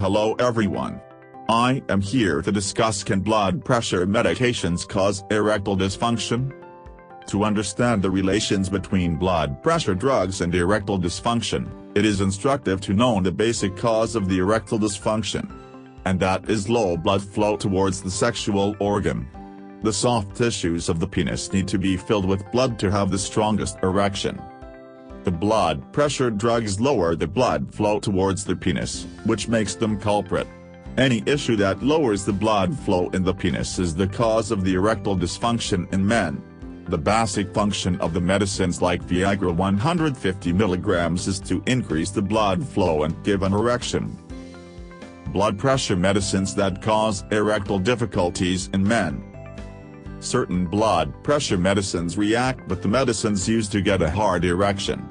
Hello everyone. I am here to discuss can blood pressure medications cause erectile dysfunction? To understand the relations between blood pressure drugs and erectile dysfunction, it is instructive to know the basic cause of the erectile dysfunction. And that is low blood flow towards the sexual organ. The soft tissues of the penis need to be filled with blood to have the strongest erection. The blood pressure drugs lower the blood flow towards the penis, which makes them culprit. Any issue that lowers the blood flow in the penis is the cause of the erectile dysfunction in men. The basic function of the medicines like Viagra 150 mg is to increase the blood flow and give an erection. Blood pressure medicines that cause erectile difficulties in men. Certain blood pressure medicines react with the medicines used to get a hard erection.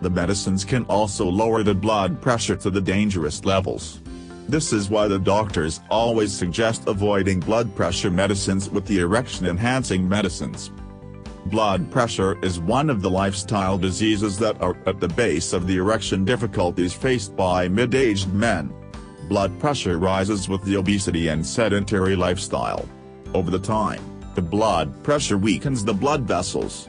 The medicines can also lower the blood pressure to the dangerous levels. This is why the doctors always suggest avoiding blood pressure medicines with the erection-enhancing medicines. Blood pressure is one of the lifestyle diseases that are at the base of the erection difficulties faced by mid-aged men. Blood pressure rises with the obesity and sedentary lifestyle. Over the time, the blood pressure weakens the blood vessels.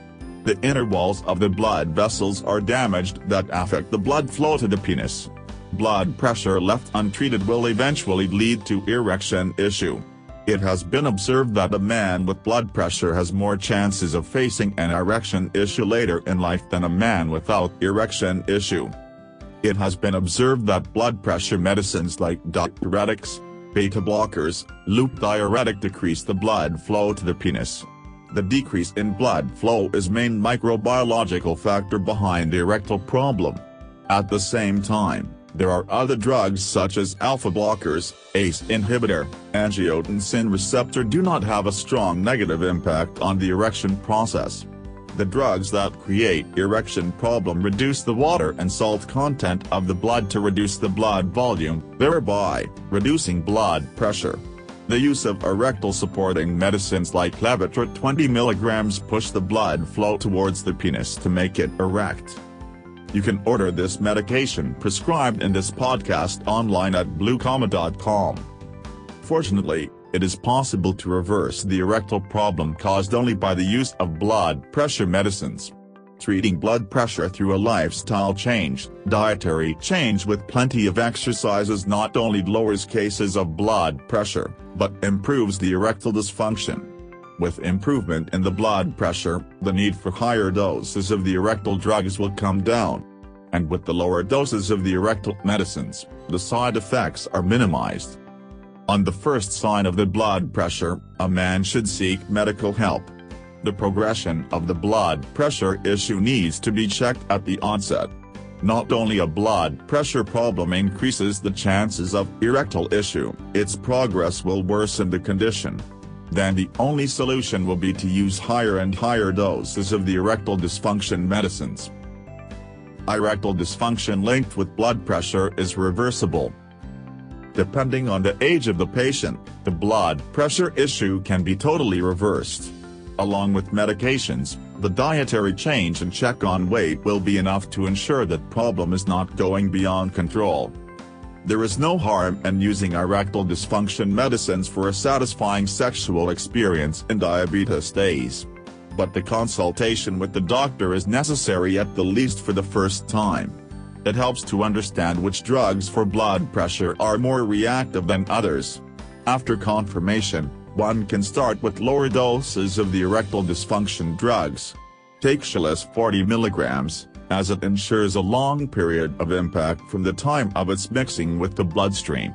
The inner walls of the blood vessels are damaged that affect the blood flow to the penis. Blood pressure left untreated will eventually lead to erection issue. It has been observed that a man with blood pressure has more chances of facing an erection issue later in life than a man without erection issue. It has been observed that blood pressure medicines like diuretics, beta blockers, loop diuretic decrease the blood flow to the penis. The decrease in blood flow is main microbiological factor behind erectile problem. At the same time, there are other drugs such as alpha blockers, ACE inhibitor, angiotensin receptor do not have a strong negative impact on the erection process. The drugs that create erection problem reduce the water and salt content of the blood to reduce the blood volume, thereby reducing blood pressure. The use of erectile supporting medicines like Levitra 20 mg push the blood flow towards the penis to make it erect. You can order this medication prescribed in this podcast online at bluecomma.com. Fortunately, it is possible to reverse the erectile problem caused only by the use of blood pressure medicines. Treating blood pressure through a lifestyle change, dietary change with plenty of exercises not only lowers cases of blood pressure, but improves the erectile dysfunction. With improvement in the blood pressure, the need for higher doses of the erectile drugs will come down. And with the lower doses of the erectile medicines, the side effects are minimized. On the first sign of the blood pressure, a man should seek medical help. The progression of the blood pressure issue needs to be checked at the onset. Not only a blood pressure problem increases the chances of erectile issue, its progress will worsen the condition. Then the only solution will be to use higher and higher doses of the erectile dysfunction medicines. Erectile dysfunction linked with blood pressure is reversible. Depending on the age of the patient, the blood pressure issue can be totally reversed. Along with medications, the dietary change and check on weight will be enough to ensure that problem is not going beyond control. There is no harm in using erectile dysfunction medicines for a satisfying sexual experience in diabetes days. But the consultation with the doctor is necessary at the least for the first time. It helps to understand which drugs for blood pressure are more reactive than others. After confirmation, one can start with lower doses of the erectile dysfunction drugs. Take Cialis 40 mg, as it ensures a long period of impact from the time of its mixing with the bloodstream.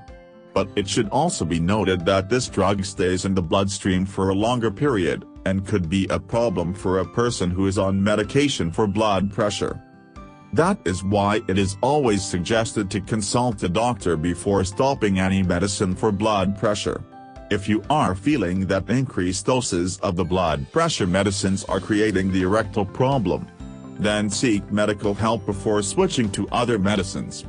But it should also be noted that this drug stays in the bloodstream for a longer period, and could be a problem for a person who is on medication for blood pressure. That is why it is always suggested to consult a doctor before stopping any medicine for blood pressure. If you are feeling that increased doses of the blood pressure medicines are creating the erectile problem, then seek medical help before switching to other medicines.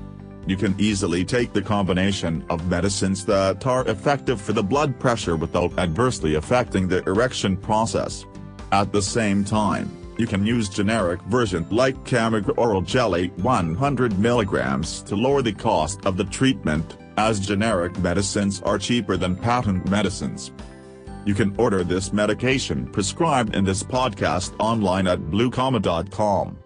You can easily take the combination of medicines that are effective for the blood pressure without adversely affecting the erection process. At the same time, you can use generic version like Kamagra Oral Jelly 100 mg to lower the cost of the treatment, as generic medicines are cheaper than patent medicines. You can order this medication prescribed in this podcast online at bluecomma.com.